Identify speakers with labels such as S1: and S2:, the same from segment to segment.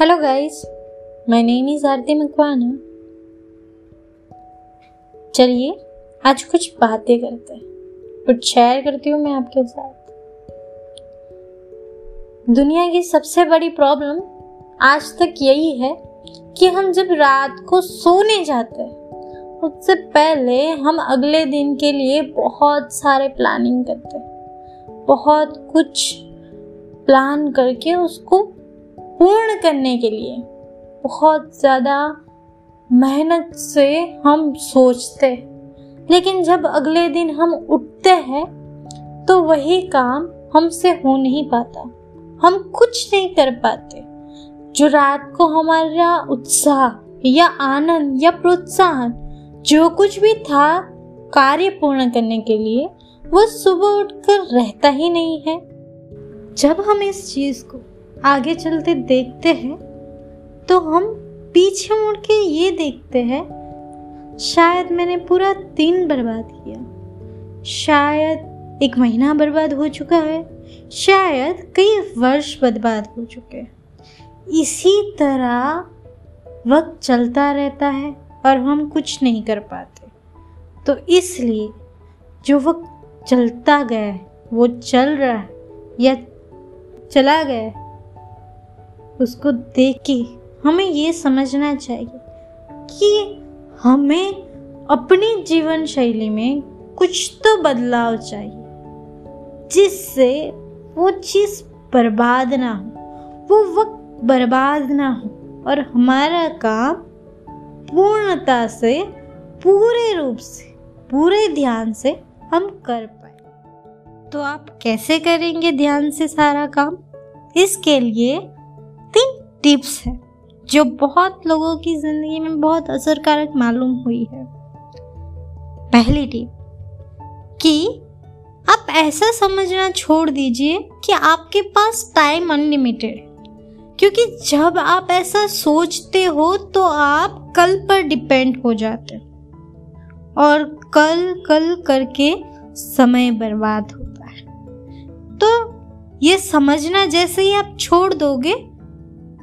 S1: Hello guys my name is Aarti Makwana चलिए, आज कुछ बातें करते हैं। कुछ शेयर करती हूँ मैं आपके साथ। दुनिया की सबसे बड़ी प्रॉब्लम आज तक यही है कि हम जब रात को सोने जाते हैं, उससे पहले हम अगले दिन के लिए बहुत सारे प्लानिंग करते हैं। बहुत कुछ प्लान करके उसको पूर्ण करने के लिए बहुत ज़्यादा मेहनत से हम सोचते लेकिन जब अगले दिन हम उठते हैं तो वही काम हमसे हो नहीं पाता। हम कुछ नहीं कर पाते। जो रात को हमारा उत्साह या आनंद या प्रोत्साहन, जो कुछ भी था कार्य पूर्ण करने के लिए, वो सुबह उठकर रहता ही नहीं है। जब हम इस चीज़ को आगे चलते देखते हैं तो हम पीछे मुड़ के ये देखते हैं, शायद मैंने पूरा दिन बर्बाद किया। शायद एक महीना बर्बाद हो चुका है, शायद कई वर्ष बर्बाद हो चुके हैं। इसी तरह वक्त चलता रहता है और हम कुछ नहीं कर पाते। तो इसलिए जो वक्त चलता गया है, वो चल रहा है या चला गया है उसको देख के हमें ये समझना चाहिए कि हमें अपनी जीवन शैली में कुछ तो बदलाव चाहिए, जिससे वो चीज़ बर्बाद ना हो, वो वक्त बर्बाद ना हो और हमारा काम पूर्णता से, पूरे रूप से, पूरे ध्यान से हम कर पाए। तो आप कैसे करेंगे ध्यान से सारा काम? इसके लिए टिप्स है, जो बहुत लोगों की ज़िंदगी में बहुत असरकारक मालूम हुई है। पहली टिप, कि आप ऐसा समझना छोड़ दीजिए कि आपके पास टाइम अनलिमिटेड क्योंकि जब आप ऐसा सोचते हो तो आप कल पर डिपेंड हो जाते और कल कल करके समय बर्बाद होता है। तो ये समझना जैसे ही आप छोड़ दोगे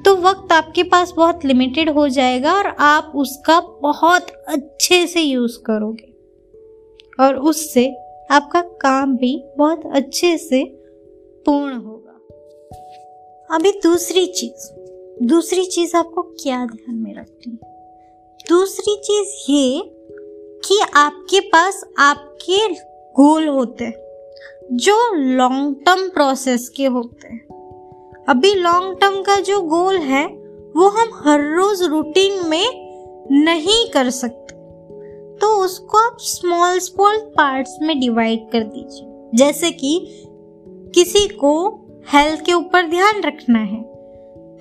S1: तो वक्त आपके पास बहुत लिमिटेड हो जाएगा और आप उसका बहुत अच्छे से यूज़ करोगे। और उससे आपका काम भी बहुत अच्छे से पूर्ण होगा। अभी दूसरी चीज़ दूसरी चीज़ आपको क्या ध्यान में रखनी दूसरी चीज़ ये कि आपके पास आपके गोल होते हैं, जो लॉन्ग टर्म प्रोसेस के होते हैं। अभी लॉन्ग टर्म का जो गोल है, वो हम हर रोज रूटीन में नहीं कर सकते। तो उसको आप स्मॉल स्मॉल पार्ट्स में डिवाइड कर दीजिए। जैसे कि किसी को हेल्थ के ऊपर ध्यान रखना है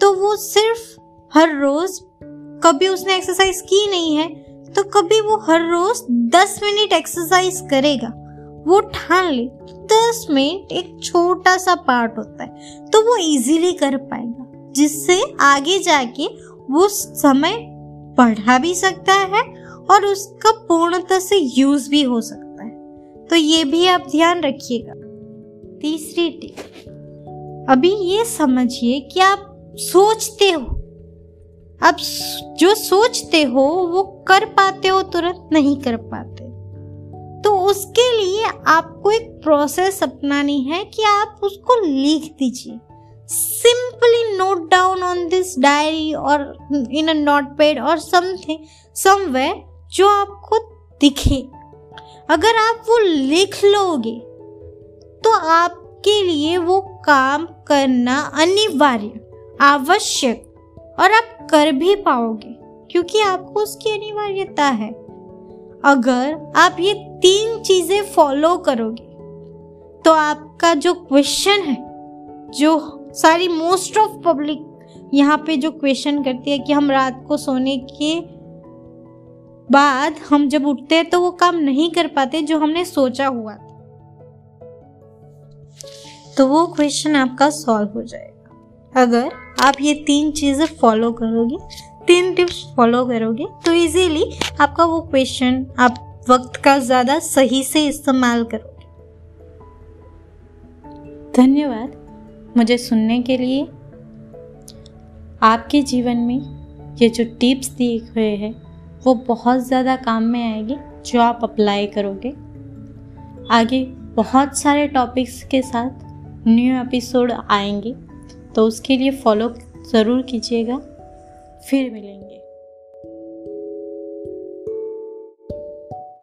S1: तो वो सिर्फ़ हर रोज, कभी उसने एक्सरसाइज की नहीं है तो कभी वो हर रोज दस मिनट एक्सरसाइज करेगा। वो ठान ले। दस मिनट एक छोटा सा पार्ट होता है तो वो इजीली कर पाएगा, जिससे आगे जाके वो समय बढ़ा भी सकता है और उसका पूर्णता से यूज़ भी हो सकता है। तो ये भी आप ध्यान रखिएगा। तीसरी टिप अभी ये समझिए कि आप सोचते हो। आप जो सोचते हो, वो कर पाते हो, तुरंत नहीं कर पाते। उसके लिए आपको एक प्रोसेस अपनानी है कि आप उसको लिख दीजिए। Simply note down on this diary और इन अ नोट पैड और समथिंग समवेयर जो आपको दिखे। अगर आप वो लिख लोगे तो आपके लिए वो काम करना अनिवार्य, आवश्यक और आप कर भी पाओगे, क्योंकि आपको उसकी अनिवार्यता है। अगर आप ये तीन चीज़ें फॉलो करोगे। तो आपका जो क्वेश्चन है, जो सारी मोस्ट ऑफ़ पब्लिक यहाँ पे जो क्वेश्चन करती है कि हम रात को सोने के बाद हम जब उठते हैं तो वो काम नहीं कर पाते जो हमने सोचा हुआ था। तो वो क्वेश्चन आपका सॉल्व हो जाएगा। अगर आप ये तीन चीज़ें फॉलो करोगे, तीन टिप्स फॉलो करोगे तो इजीली आपका वो क्वेश्चन आप वक्त का ज़्यादा सही से इस्तेमाल करोगे धन्यवाद मुझे सुनने के लिए। आपके जीवन में ये जो टिप्स दिए हुए हैं, वो बहुत ज़्यादा काम में आएगी, जो आप अप्लाई करोगे। आगे बहुत सारे टॉपिक्स के साथ न्यू एपिसोड आएँगे तो उसके लिए फॉलो ज़रूर कीजिएगा। फिर मिलेंगे।